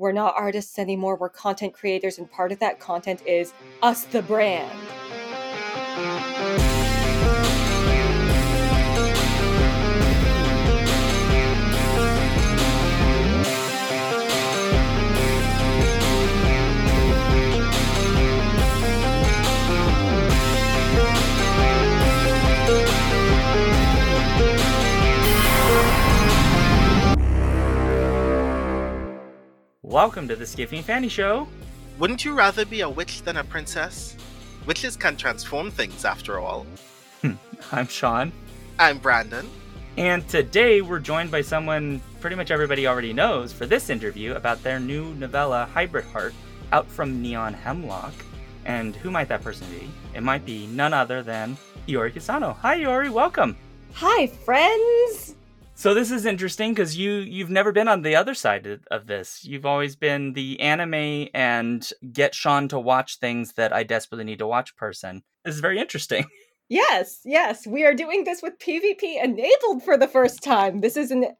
We're not artists anymore, we're content creators, and part of that content is us, the brand. Welcome to the Skiffy and Fanty Show. Wouldn't you rather be a witch than a princess? Witches can transform things after all. Hmm, I'm Shaun. I'm Brandon. And today we're joined by someone pretty much everybody already knows for this interview about their new novella, Hybrid Heart, out from Neon Hemlock. And who might that person be? It might be none other than Iori Kusano. Hi, Iori. Welcome. Hi, friends! So this is interesting because you you've never been on the other side of, this. You've always been the anime and get Shaun to watch things that I desperately need to watch person. This is very interesting. Yes, yes, we are doing this with PvP enabled for the first time. This is a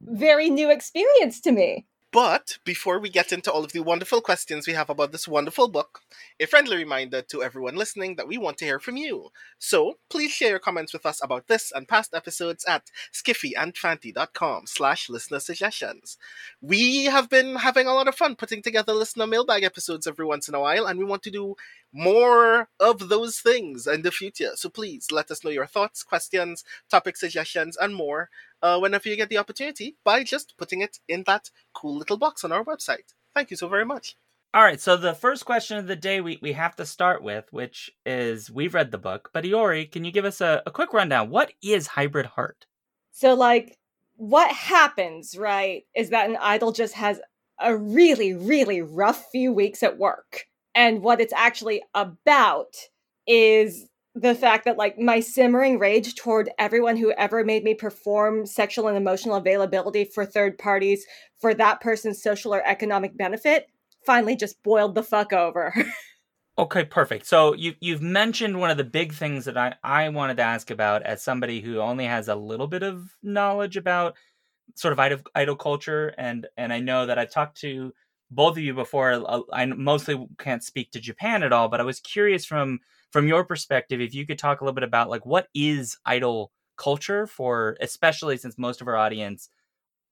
very new experience to me. But before we get into all of the wonderful questions we have about this wonderful book, a friendly reminder to everyone listening that we want to hear from you. So please share your comments with us about this and past episodes at skiffyandfanty.com slash listener suggestions. We have been having a lot of fun putting together listener mailbag episodes every once in a while, and we want to do more of those things in the future. So please let us know your thoughts, questions, topic suggestions, and more uh, whenever you get the opportunity by just putting it in that cool little box on our website. Thank you so very much. All right, so the first question of the day we, we have to start with, which is we've read the book, but Iori, can you give us a, a quick rundown? What is Hybrid Heart? So, like, what happens, right, is that an idol just has a really, really rough few weeks at work. And what it's actually about is the fact that like my simmering rage toward everyone who ever made me perform sexual and emotional availability for third parties for that person's social or economic benefit finally just boiled the fuck over. okay, perfect. So you you've mentioned one of the big things that I I wanted to ask about as somebody who only has a little bit of knowledge about sort of idol, idol culture and and I know that I've talked to both of you before uh, I mostly can't speak to Japan at all, but I was curious from from your perspective, if you could talk a little bit about like what is idol culture for, especially since most of our audience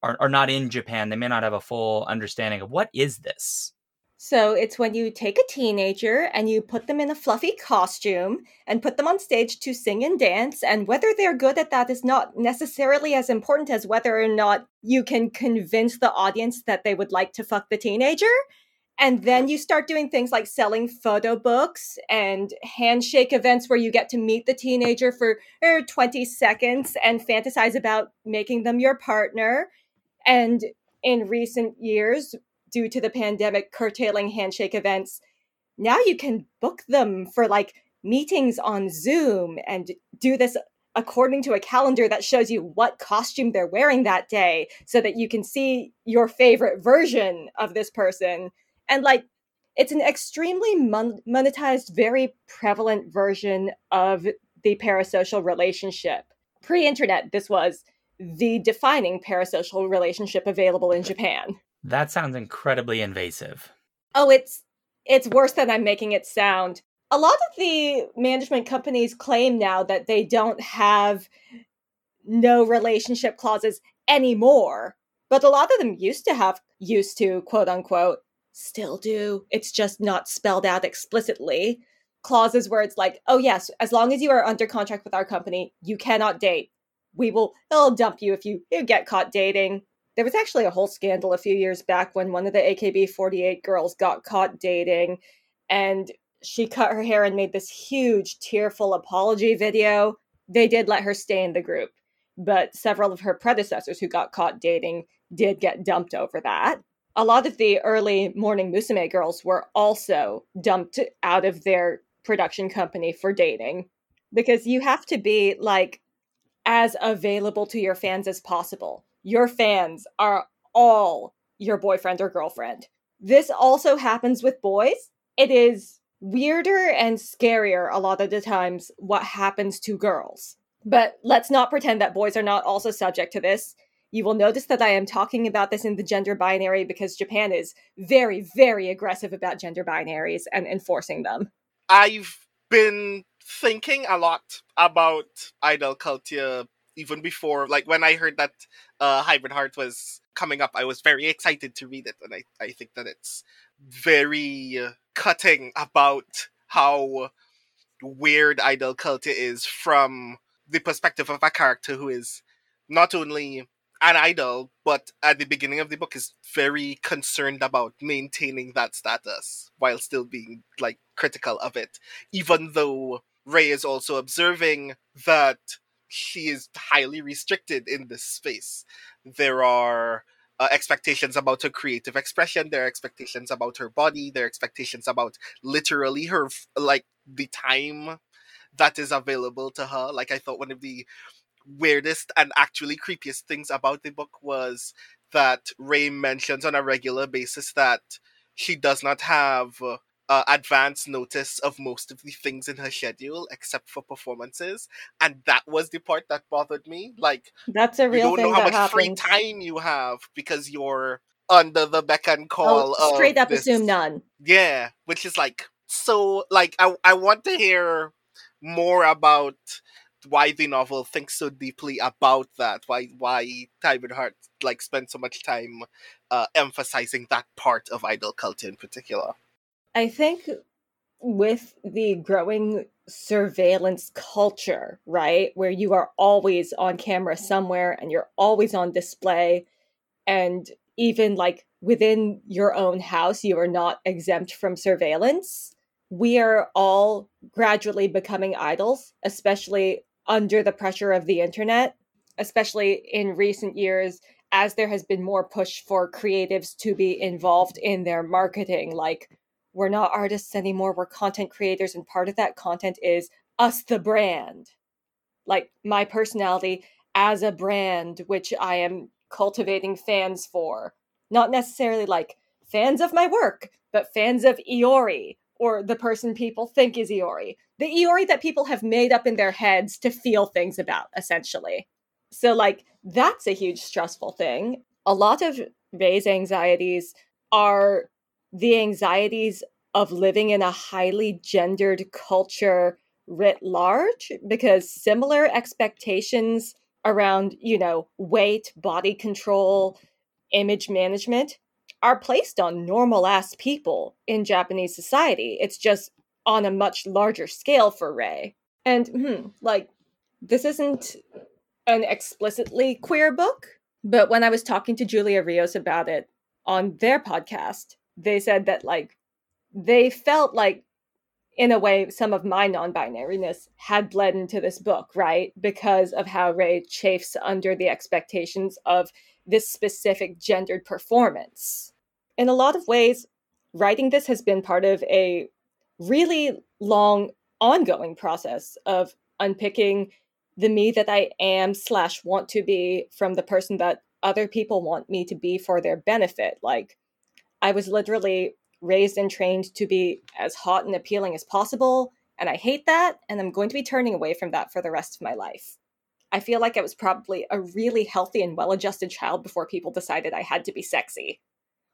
are, are not in Japan, they may not have a full understanding of what is this. So it's when you take a teenager and you put them in a fluffy costume and put them on stage to sing and dance. And whether they're good at that is not necessarily as important as whether or not you can convince the audience that they would like to fuck the teenager. And then you start doing things like selling photo books and handshake events where you get to meet the teenager for er, 20 seconds and fantasize about making them your partner. And in recent years, due to the pandemic curtailing handshake events, now you can book them for like meetings on Zoom and do this according to a calendar that shows you what costume they're wearing that day so that you can see your favorite version of this person. And like it's an extremely mon- monetized very prevalent version of the parasocial relationship. Pre-internet this was the defining parasocial relationship available in japan that sounds incredibly invasive oh it's it's worse than i'm making it sound a lot of the management companies claim now that they don't have no relationship clauses anymore but a lot of them used to have used to quote unquote still do. It's just not spelled out explicitly. Clauses where it's like, oh, yes, as long as you are under contract with our company, you cannot date. We will, they'll dump you if you, you get caught dating. There was actually a whole scandal a few years back when one of the AKB 48 girls got caught dating and she cut her hair and made this huge tearful apology video. They did let her stay in the group, but several of her predecessors who got caught dating did get dumped over that a lot of the early morning Musume girls were also dumped out of their production company for dating because you have to be like as available to your fans as possible. Your fans are all your boyfriend or girlfriend. This also happens with boys. It is weirder and scarier a lot of the times what happens to girls. But let's not pretend that boys are not also subject to this You will notice that I am talking about this in the gender binary because Japan is very, very aggressive about gender binaries and enforcing them. I've been thinking a lot about idol culture even before like when I heard that uh Hybrid Heart was coming up, I was very excited to read it and I, I think that it's very cutting about how weird idol culture is from the perspective of a character who is not only an idol, but at the beginning of the book is very concerned about maintaining that status while still being like critical of it. Even though Ray is also observing that she is highly restricted in this space. There are uh, expectations about her creative expression, there are expectations about her body, there are expectations about literally her like the time that is available to her. Like I thought one of the weirdest and actually creepiest things about the book was that Ray mentions on a regular basis that she does not have uh, advance notice of most of the things in her schedule except for performances, and that was the part that bothered me. Like that's a real you don't know how much happens. free time you have because you're under the beck and call. Oh, straight up this, assume none. Yeah, which is like so. Like I I want to hear more about why the novel thinks so deeply about that. Why why Hybrid Heart like spend so much time uh, emphasizing that part of idol culture in particular. I think with the growing surveillance culture, right, where you are always on camera somewhere and you're always on display, and even like within your own house, you are not exempt from surveillance. We are all gradually becoming idols, especially under the pressure of the internet, especially in recent years, as there has been more push for creatives to be involved in their marketing, like we're not artists anymore, we're content creators, and part of that content is us, the brand. Like my personality as a brand, which I am cultivating fans for. Not necessarily like fans of my work, but fans of Iori or the person people think is Iori. The Iori that people have made up in their heads to feel things about, essentially. So, like, that's a huge stressful thing. A lot of Rei's anxieties are the anxieties of living in a highly gendered culture writ large because similar expectations around, you know, weight, body control, image management are placed on normal ass people in Japanese society. It's just on a much larger scale for Ray. And hmm, like this isn't an explicitly queer book, but when I was talking to Julia Rios about it on their podcast, they said that like they felt like in a way some of my non-binariness had bled into this book right? Because of how ray chafes under the expectations of this specific gendered performance. In a lot of ways writing this has been part of a really long ongoing process of unpicking the me that i am slash want to be from the person that other people want me to be for their benefit. Like i was literally raised and trained to be as hot and appealing as possible. And I hate that. And I'm going to be turning away from that for the rest of my life. I feel like I was probably a really healthy and well adjusted child before people decided I had to be sexy.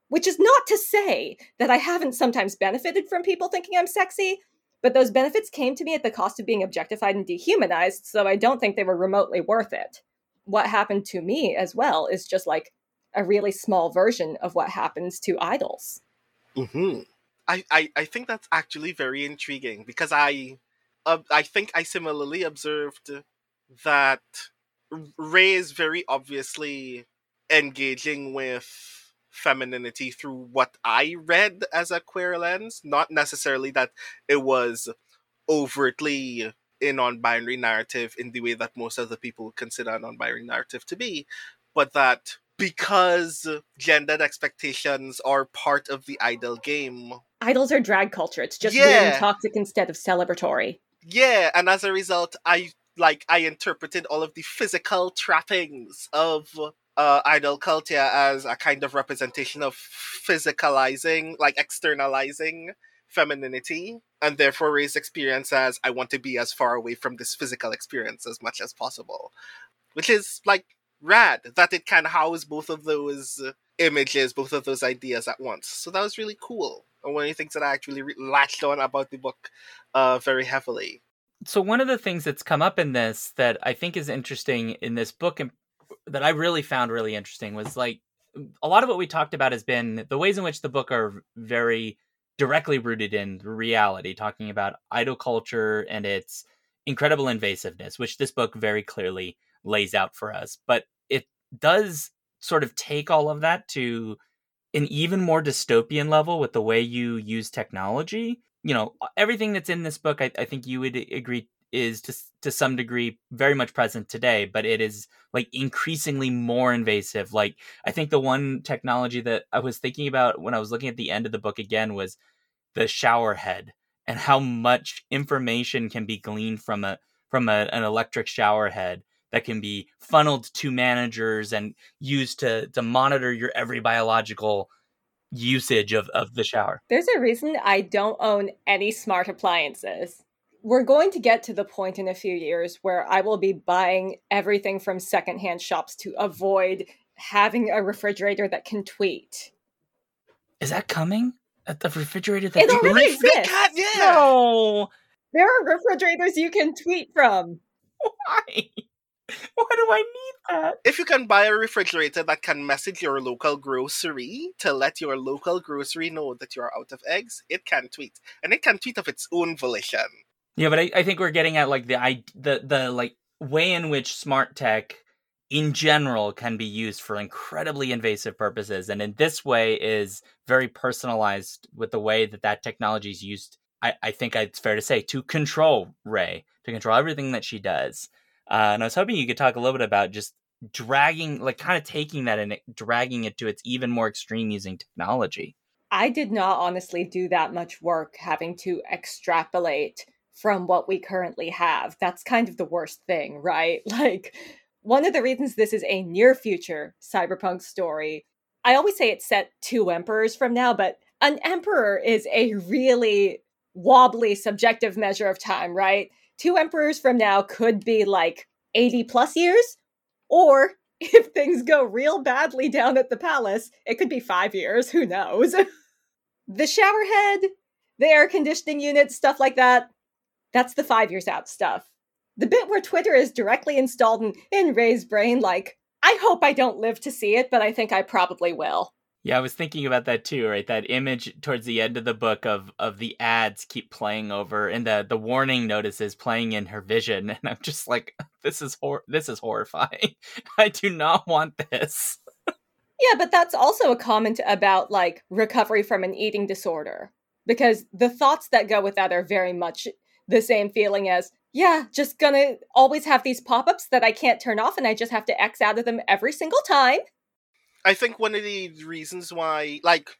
Which is not to say that I haven't sometimes benefited from people thinking I'm sexy, but those benefits came to me at the cost of being objectified and dehumanized, so I don't think they were remotely worth it. What happened to me as well is just like a really small version of what happens to idols. Mm-hmm. I, I, I think that's actually very intriguing because I uh, I think I similarly observed that Ray is very obviously engaging with femininity through what I read as a queer lens, not necessarily that it was overtly a non-binary narrative in the way that most other people consider a non-binary narrative to be, but that because gendered expectations are part of the idol game. Idols are drag culture. It's just yeah. toxic instead of celebratory. Yeah, and as a result, I like I interpreted all of the physical trappings of uh, idol culture as a kind of representation of physicalizing, like externalizing femininity, and therefore Rei's experience as I want to be as far away from this physical experience as much as possible. Which is like rad that it can house both of those images, both of those ideas at once. So that was really cool. And one of the things that I actually re- latched on about the book uh, very heavily. So one of the things that's come up in this that I think is interesting in this book and that I really found really interesting was like a lot of what we talked about has been the ways in which the book are very directly rooted in reality, talking about idol culture and its incredible invasiveness, which this book very clearly lays out for us. But it does sort of take all of that to an even more dystopian level with the way you use technology. You know, everything that's in this book, I, I think you would agree is to to some degree very much present today, but it is like increasingly more invasive. Like I think the one technology that I was thinking about when I was looking at the end of the book again was the shower head and how much information can be gleaned from a from a, an electric shower head that can be funneled to managers and used to to monitor your every biological usage of, of the shower. There's a reason I don't own any smart appliances. We're going to get to the point in a few years where I will be buying everything from secondhand shops to avoid having a refrigerator that can tweet. Is that coming? At the refrigerator that it already exists. God, yeah. No. There are refrigerators you can tweet from. Why? Why do I need that? If you can buy a refrigerator that can message your local grocery to let your local grocery know that you're out of eggs, it can tweet. And it can tweet of its own volition. Yeah, but I, I think we're getting at like the I the the like way in which smart tech in general can be used for incredibly invasive purposes and in this way is very personalized with the way that that technology is used I, I think it's fair to say to control ray to control everything that she does uh, and I was hoping you could talk a little bit about just dragging, like, kind of taking that and dragging it to its even more extreme using technology. I did not honestly do that much work having to extrapolate from what we currently have. That's kind of the worst thing, right? Like, one of the reasons this is a near future cyberpunk story, I always say it's set two emperors from now, but an emperor is a really wobbly subjective measure of time, right? Two emperors from now could be like 80 plus years, or if things go real badly down at the palace, it could be five years, who knows? the shower head, the air conditioning unit, stuff like that, that's the five years out stuff. The bit where Twitter is directly installed in, in Rey's brain, like, I hope I don't live to see it, but I think I probably will. Yeah, I was thinking about that too, right? That image towards the end of the book of of the ads keep playing over and the the warning notices playing in her vision and I'm just like this is hor- this is horrifying. I do not want this. yeah, but that's also a comment about like recovery from an eating disorder because the thoughts that go with that are very much the same feeling as yeah, just gonna always have these pop-ups that I can't turn off and I just have to X out of them every single time. I think one of the reasons why, like,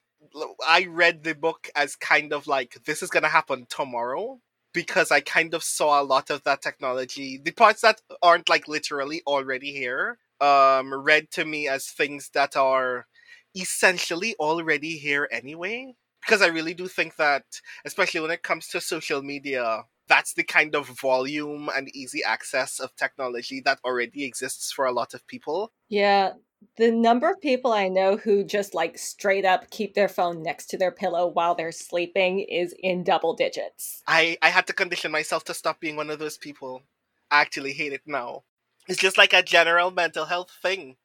I read the book as kind of like this is gonna happen tomorrow because I kind of saw a lot of that technology, the parts that aren't like literally already here, um, read to me as things that are essentially already here anyway. Because I really do think that, especially when it comes to social media, that's the kind of volume and easy access of technology that already exists for a lot of people. Yeah, the number of people I know who just like straight up keep their phone next to their pillow while they're sleeping is in double digits. I I had to condition myself to stop being one of those people. I actually hate it now. It's just like a general mental health thing.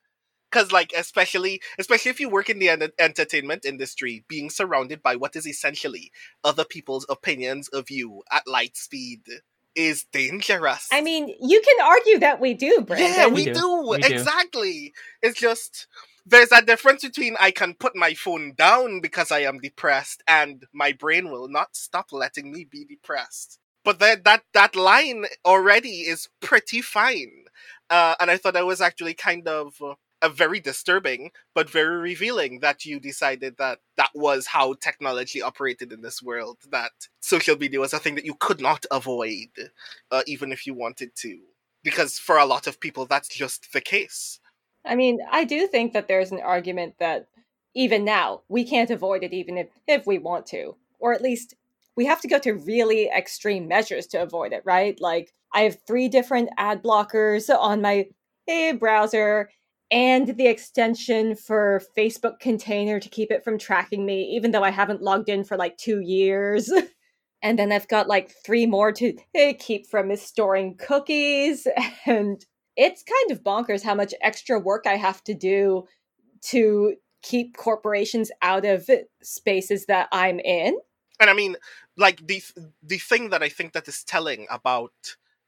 Cuz like especially especially if you work in the en- entertainment industry, being surrounded by what is essentially other people's opinions of you at light speed is dangerous. I mean, you can argue that we do, Brandon. Yeah, we, we do. do. We exactly. Do. It's just there's a difference between I can put my phone down because I am depressed and my brain will not stop letting me be depressed. But that that that line already is pretty fine. Uh, and I thought that was actually kind of a very disturbing but very revealing that you decided that that was how technology operated in this world that social media was a thing that you could not avoid uh, even if you wanted to. Because for a lot of people that's just the case. I mean i do think that there's an argument that even now we can't avoid it even if if we want to or at least we have to go to really extreme measures to avoid it right? Like i have three different ad blockers on my browser and the extension for Facebook container to keep it from tracking me, even though I haven't logged in for like two years. and then I've got like three more to eh, keep from storing cookies. And it's kind of bonkers how much extra work I have to do to keep corporations out of spaces that I'm in. And I mean, like the the thing that I think that is telling about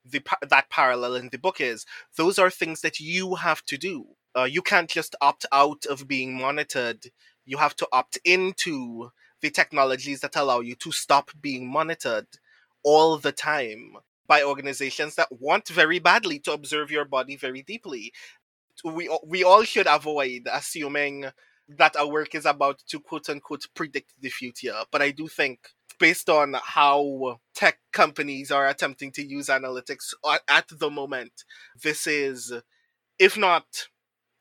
the that parallel in the book is those are things that you have to do. Uh, you can't just opt out of being monitored. You have to opt into the technologies that allow you to stop being monitored all the time by organizations that want very badly to observe your body very deeply. We we all should avoid assuming that our work is about to quote unquote predict the future, but I do think based on how tech companies are attempting to use analytics at the moment, this is, if not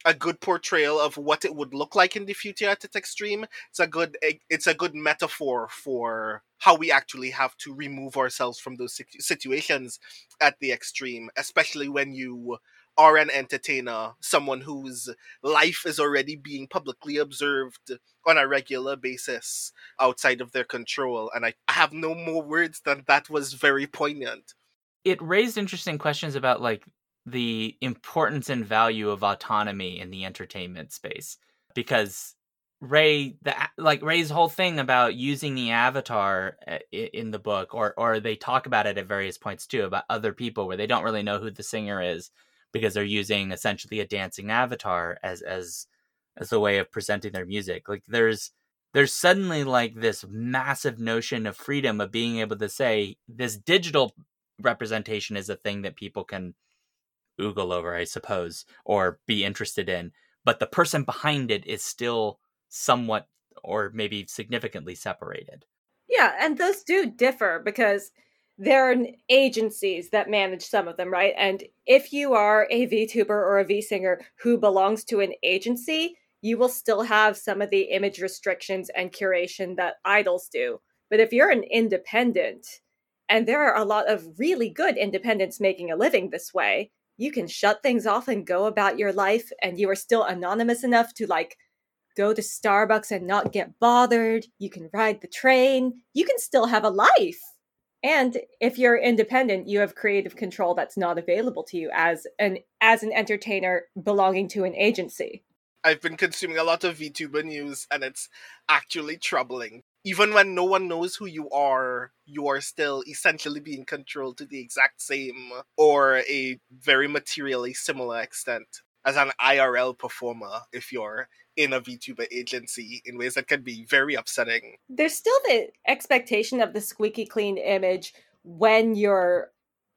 a good portrayal of what it would look like in the future at its extreme. It's a good eh, it's a good metaphor for how we actually have to remove ourselves from those situations at the extreme, especially when you are an entertainer, someone whose life is already being publicly observed on a regular basis outside of their control. And I have no more words than that was very poignant. It raised interesting questions about like the importance and value of autonomy in the entertainment space because Ray, the like Ray's whole thing about using the avatar eh, in the book, or or they talk about it at various points too about other people where they don't really know who the singer is because they're using essentially a dancing avatar as as as a way of presenting their music. Like there's there's suddenly like this massive notion of freedom of being able to say this digital representation is a thing that people can oogle over, I suppose, or be interested in, but the person behind it is still somewhat or maybe significantly separated. Yeah, and those do differ because there are agencies that manage some of them, right? And if you are a VTuber or a V singer who belongs to an agency, you will still have some of the image restrictions and curation that idols do. But if you're an independent, and there are a lot of really good independents making a living this way, you can shut things off and go about your life, and you are still anonymous enough to like go to Starbucks and not get bothered. You can ride the train. You can still have a life. And if you're independent, you have creative control that's not available to you as an as an entertainer belonging to an agency. I've been consuming a lot of VTuber news and it's actually troubling. Even when no one knows who you are, you are still essentially being controlled to the exact same or a very materially similar extent as an IRL performer if you're in a VTuber agency in ways that can be very upsetting. There's still the expectation of the squeaky clean image when you're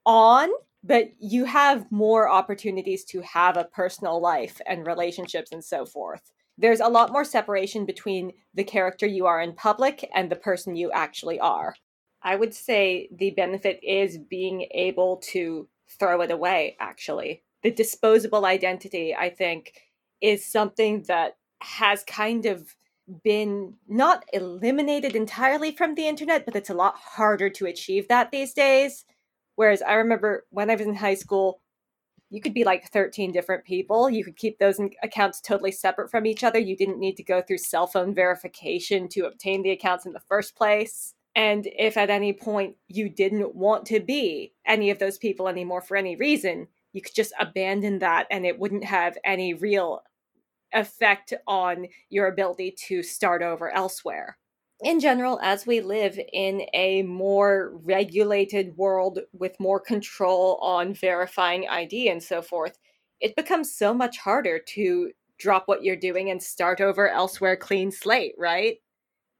on, but you have more opportunities to have a personal life and relationships and so forth. There's a lot more separation between the character you are in public and the person you actually are. I would say the benefit is being able to throw it away, actually. The disposable identity, I think, is something that has kind of been not eliminated entirely from the internet, but it's a lot harder to achieve that these days. Whereas I remember when I was in high school, you could be like 13 different people. You could keep those accounts totally separate from each other. You didn't need to go through cell phone verification to obtain the accounts in the first place. And if at any point you didn't want to be any of those people anymore for any reason, you could just abandon that and it wouldn't have any real effect on your ability to start over elsewhere. In general, as we live in a more regulated world with more control on verifying ID and so forth, it becomes so much harder to drop what you're doing and start over elsewhere clean slate, right?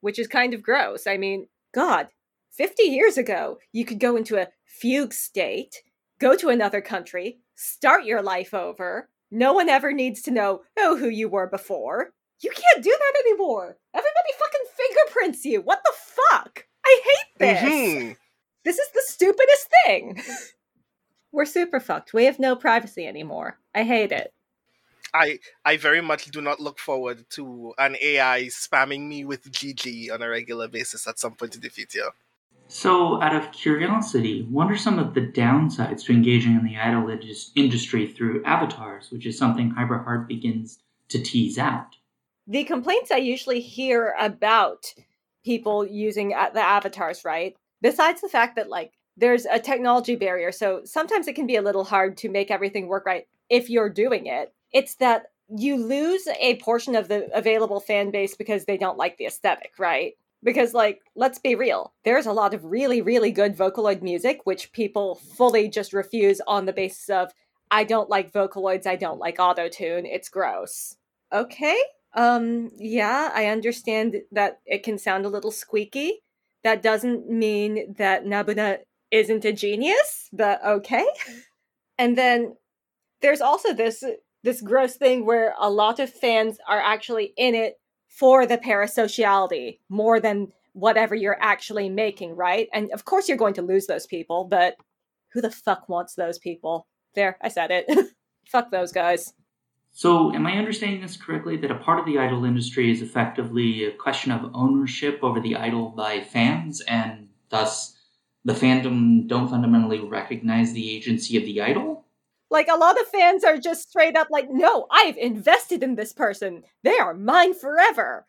Which is kind of gross. I mean, God, 50 years ago, you could go into a fugue state, go to another country, start your life over, no one ever needs to know, oh, who you were before. You can't do that anymore. Everybody fucking fingerprints you. What the fuck? I hate this. Mm-hmm. This is the stupidest thing. We're super fucked. We have no privacy anymore. I hate it. I I very much do not look forward to an AI spamming me with GG on a regular basis at some point in the future. So, out of curiosity, what are some of the downsides to engaging in the idol industry through avatars, which is something Hybrid Heart begins to tease out? The complaints I usually hear about people using the avatars, right? Besides the fact that, like, there's a technology barrier, so sometimes it can be a little hard to make everything work right if you're doing it. It's that you lose a portion of the available fan base because they don't like the aesthetic, right? Because, like, let's be real, there's a lot of really, really good Vocaloid music, which people fully just refuse on the basis of, I don't like Vocaloids, I don't like autotune, it's gross. Okay, um, yeah, I understand that it can sound a little squeaky. That doesn't mean that n-buna isn't a genius, but okay. And then there's also this this gross thing where a lot of fans are actually in it for the parasociality more than whatever you're actually making, right? And of course you're going to lose those people, but who the fuck wants those people? There, I said it. fuck those guys. So, am I understanding this correctly that a part of the idol industry is effectively a question of ownership over the idol by fans, and thus the fandom don't fundamentally recognize the agency of the idol? Like a lot of fans are just straight up like, no, I've invested in this person. They are mine forever.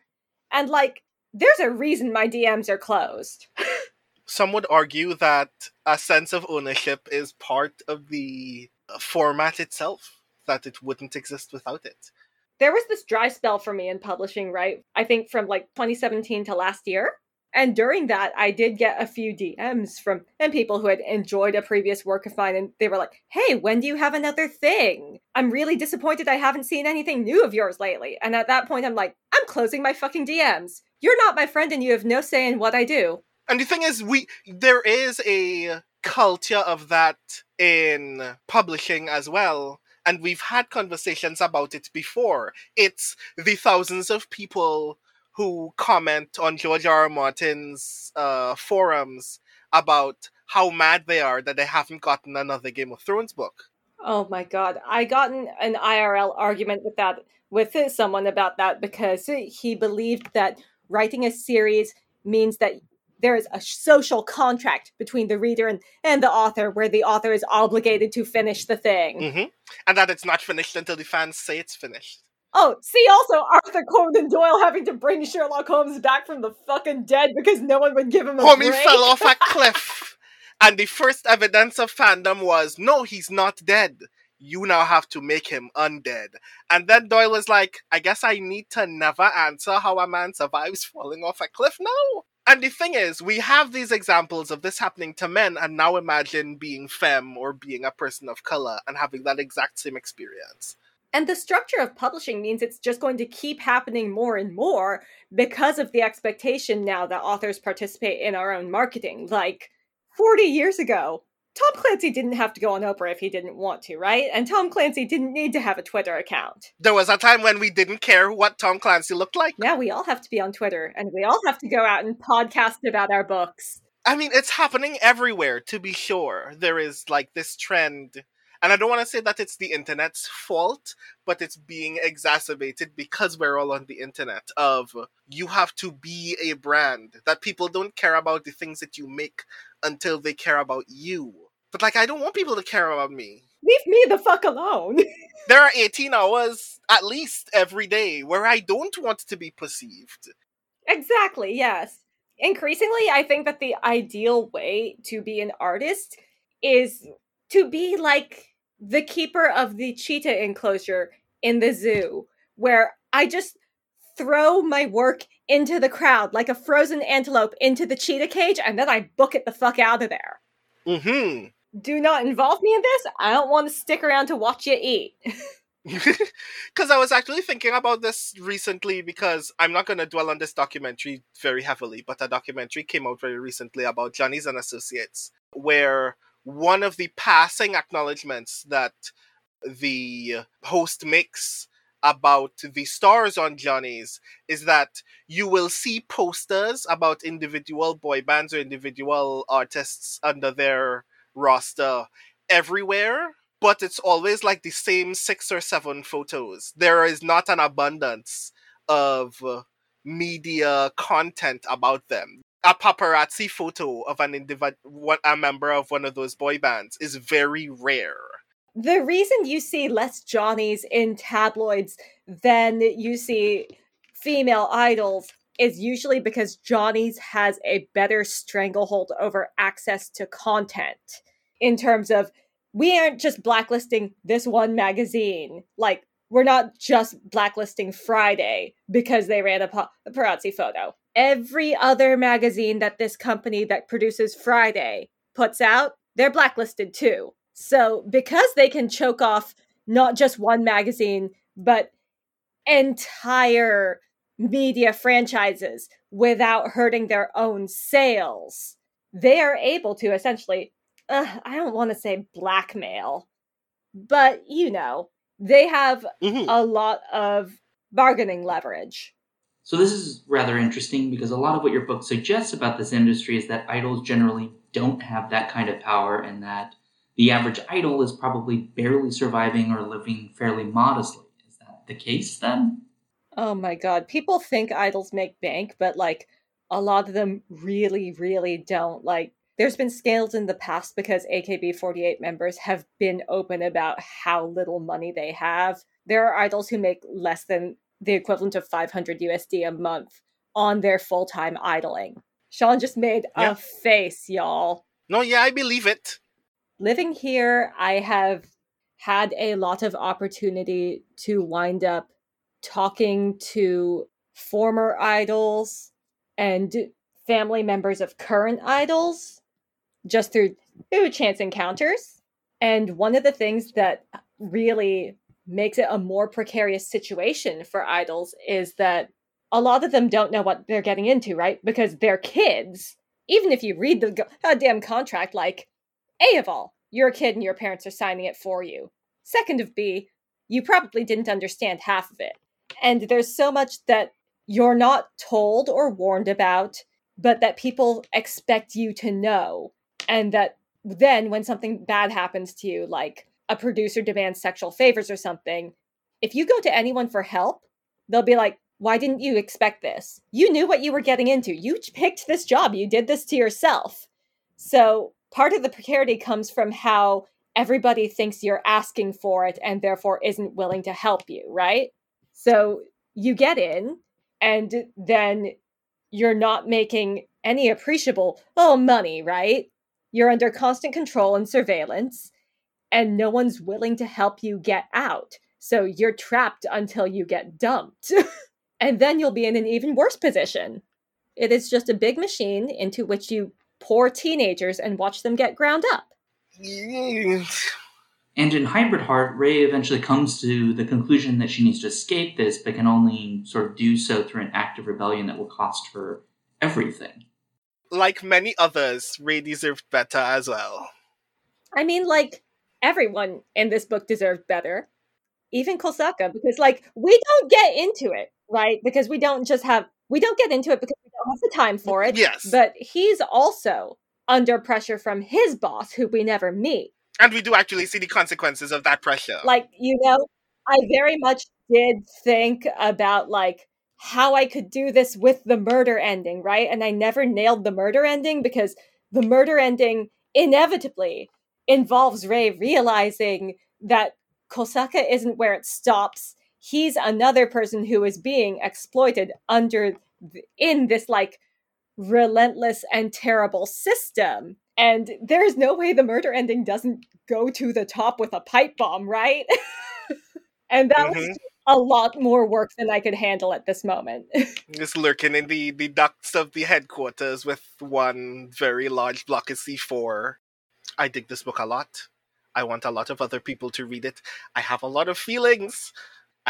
And like, there's a reason my DMs are closed. Some would argue that a sense of ownership is part of the format itself, that it wouldn't exist without it. There was this dry spell for me in publishing, right? I think from like 2017 to last year and during that, I did get a few DMs from and people who had enjoyed a previous work of mine, and they were like, "Hey, when do you have another thing? I'm really disappointed I haven't seen anything new of yours lately." And at that point, I'm like, "I'm closing my fucking DMs. You're not my friend, and you have no say in what I do." And the thing is, we there is a culture of that in publishing as well. And we've had conversations about it before. It's the thousands of people who comment on George R. R. Martin's uh, forums about how mad they are that they haven't gotten another Game of Thrones book. Oh my god, I got an, an IRL argument with that with someone about that because he believed that writing a series means that there is a social contract between the reader and, and the author where the author is obligated to finish the thing. Mm-hmm. And that it's not finished until the fans say it's finished. Oh, see also Arthur Conan Doyle having to bring Sherlock Holmes back from the fucking dead because no one would give him a Homie break. fell off a cliff. and the first evidence of fandom was, no, he's not dead. You now have to make him undead. And then Doyle was like, I guess I need to never answer how a man survives falling off a cliff now. And the thing is, we have these examples of this happening to men, and now imagine being femme or being a person of color and having that exact same experience. And the structure of publishing means it's just going to keep happening more and more because of the expectation now that authors participate in our own marketing. Like 40 years ago, Tom Clancy didn't have to go on Oprah if he didn't want to, right? And Tom Clancy didn't need to have a Twitter account. There was a time when we didn't care what Tom Clancy looked like. Now we all have to be on Twitter and we all have to go out and podcast about our books. I mean, it's happening everywhere, to be sure. There is like this trend and I don't want to say that it's the internet's fault, but it's being exacerbated because we're all on the internet of you have to be a brand that people don't care about the things that you make until they care about you. But like I don't want people to care about me. Leave me the fuck alone. there are 18 hours at least every day where I don't want to be perceived. Exactly, yes. Increasingly, I think that the ideal way to be an artist is to be like the keeper of the cheetah enclosure in the zoo, where I just throw my work into the crowd like a frozen antelope into the cheetah cage, and then I book it the fuck out of there. Mm-hmm. Do not involve me in this. I don't want to stick around to watch you eat. Because I was actually thinking about this recently because I'm not going to dwell on this documentary very heavily, but a documentary came out very recently about Johnny's and Associates, where one of the passing acknowledgments that the host makes about the stars on Johnny's is that you will see posters about individual boy bands or individual artists under their roster everywhere, but it's always like the same six or seven photos. There is not an abundance of media content about them. a paparazzi photo of an individual, a member of one of those boy bands is very rare. The reason you see less Johnnies in tabloids than you see female idols is usually because Johnny's has a better stranglehold over access to content in terms of we aren't just blacklisting this one magazine. Like, we're not just blacklisting Friday because they ran a paparazzi photo. Every other magazine that this company that produces Friday puts out, they're blacklisted too. So, because they can choke off not just one magazine, but entire media franchises without hurting their own sales, they are able to essentially, uh, I don't want to say blackmail, but you know, they have mm-hmm. a lot of bargaining leverage. So, this is rather interesting because a lot of what your book suggests about this industry is that idols generally don't have that kind of power and that the average idol is probably barely surviving or living fairly modestly. Is that the case then? Oh my god. People think idols make bank, but like a lot of them really, really don't. Like, there's been scales in the past because AKB48 members have been open about how little money they have. There are idols who make less than the equivalent of 500 USD a month on their full time idling. Shaun just made yeah. a face, y'all. No, yeah, I believe it. Living here, I have had a lot of opportunity to wind up talking to former idols and family members of current idols just through, through chance encounters. And one of the things that really makes it a more precarious situation for idols is that a lot of them don't know what they're getting into, right? Because they're kids. Even if you read the goddamn contract, like, A of all, you're a kid and your parents are signing it for you. Second of B, you probably didn't understand half of it. And there's so much that you're not told or warned about, but that people expect you to know. And that then when something bad happens to you, like a producer demands sexual favors or something, if you go to anyone for help, they'll be like, why didn't you expect this? You knew what you were getting into. You picked this job. You did this to yourself. So part of the precarity comes from how everybody thinks you're asking for it and therefore isn't willing to help you, right? So you get in, and then you're not making any appreciable, oh, money, right? You're under constant control and surveillance, and no one's willing to help you get out. So you're trapped until you get dumped. and then you'll be in an even worse position. It is just a big machine into which you pour teenagers and watch them get ground up. And in Hybrid Heart, Ray eventually comes to the conclusion that she needs to escape this, but can only sort of do so through an act of rebellion that will cost her everything. Like many others, Ray deserved better as well. I mean, like, everyone in this book deserved better. Even Kosaka, because, like, we don't get into it, right? Because we don't just have, we don't get into it because we don't have the time for it. Yes. But he's also under pressure from his boss, who we never meet and we do actually see the consequences of that pressure. Like, you know, I very much did think about like how I could do this with the murder ending, right? And I never nailed the murder ending because the murder ending inevitably involves Ray realizing that Kosaka isn't where it stops. He's another person who is being exploited under in this like relentless and terrible system. And there's no way the murder ending doesn't go to the top with a pipe bomb, right? and that mm-hmm. was a lot more work than I could handle at this moment. Just lurking in the, the ducts of the headquarters with one very large block of C4. I dig this book a lot. I want a lot of other people to read it. I have a lot of feelings.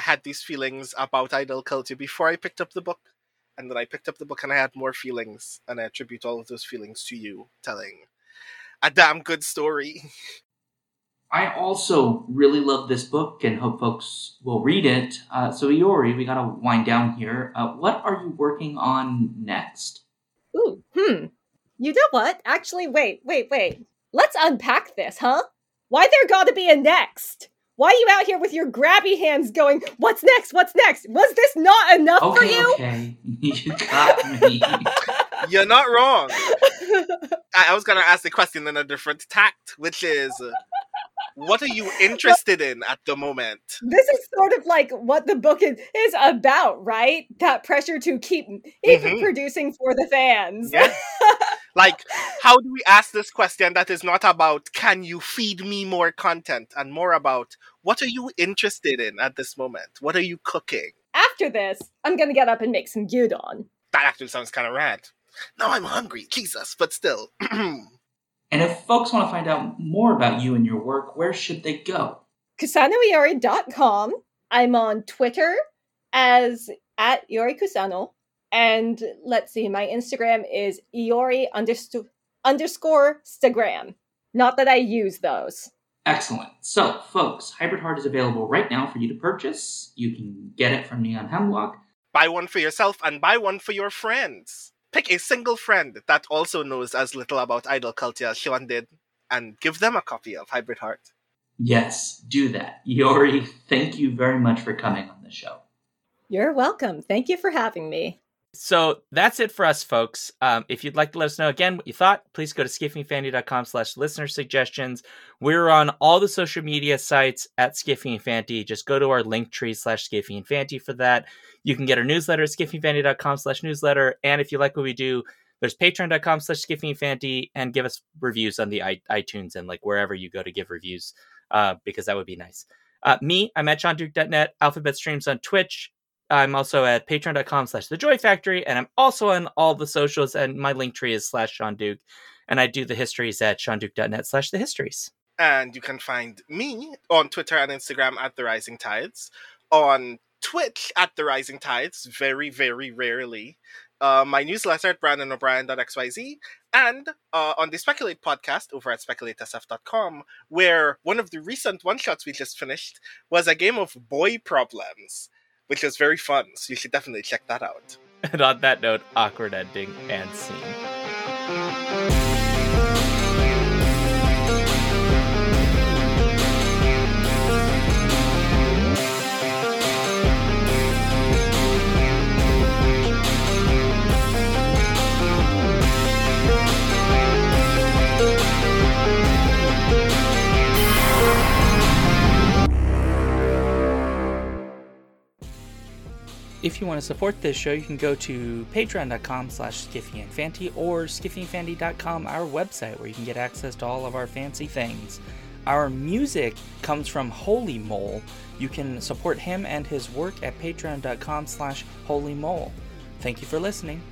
I had these feelings about idol culture before I picked up the book. And then I picked up the book and I had more feelings. And I attribute all of those feelings to you telling a damn good story. I also really love this book and hope folks will read it. Uh, so, Iori, we got to wind down here. Uh, what are you working on next? Ooh, hmm. You know what? Actually, wait, wait, wait. Let's unpack this, huh? Why there gotta be a next? Why are you out here with your grabby hands going, what's next? What's next? Was this not enough okay, for you? Okay, you got me. You're not wrong. I, I was gonna ask the question in a different tact, which is what are you interested in at the moment? This is sort of like what the book is, is about, right? That pressure to keep even Mhm. producing for the fans. Yeah. Like, how do we ask this question that is not about can you feed me more content and more about what are you interested in at this moment? What are you cooking? After this, I'm gonna get up and make some gyudon. That actually sounds kind of rad. Now I'm hungry, Jesus, but still. And if folks want to find out more about you and your work, where should they go? kusanoiori.com. I'm on Twitter as at Iori Kusano. And let's see, my Instagram is Iori understo- underscore Stagram. Not that I use those. Excellent. So, folks, Hybrid Heart is available right now for you to purchase. You can get it from Neon Hemlock. buy one for yourself and buy one for your friends. Pick a single friend that also knows as little about idol culture as Shaun did, and give them a copy of Hybrid Heart. Yes, do that. Iori, thank you very much for coming on the show. You're welcome. Thank you for having me. So that's it for us, folks. Um, if you'd like to let us know again what you thought, please go to skiffyandfanty.com slash listener suggestions. We're on all the social media sites at Skiffy and Fanty. Just go to our link tree slash Skiffy and Fanty for that. You can get our newsletter at slash newsletter. And if you like what we do, there's patreon.com slash Skiffy and give us reviews on the iTunes and like wherever you go to give reviews, uh, because that would be nice. Uh, me, I'm at ShaunDuke.net, Alphabet Streams on Twitch, I'm also at patreon.com slash the joy factory, and I'm also on all the socials, and my link tree is slash Shaun Duke. And I do the histories at shaunduke.net slash the histories. And you can find me on Twitter and Instagram at The Rising Tides, on Twitch at The Rising Tides, very, very rarely. Uh, my newsletter at brandonobrien.xyz, and uh, on the Speculate podcast over at speculateSF.com, where one of the recent one shots we just finished was a game of boy problems, which was very fun. So you should definitely check that out. And on that note, awkward ending and scene. If you want to support this show, you can go to patreon.com slash skiffyandfanty or skiffyandfanty.com, our website, where you can get access to all of our fancy things. Our music comes from Holy Mole. You can support him and his work at patreon.com slash holymole. Thank you for listening.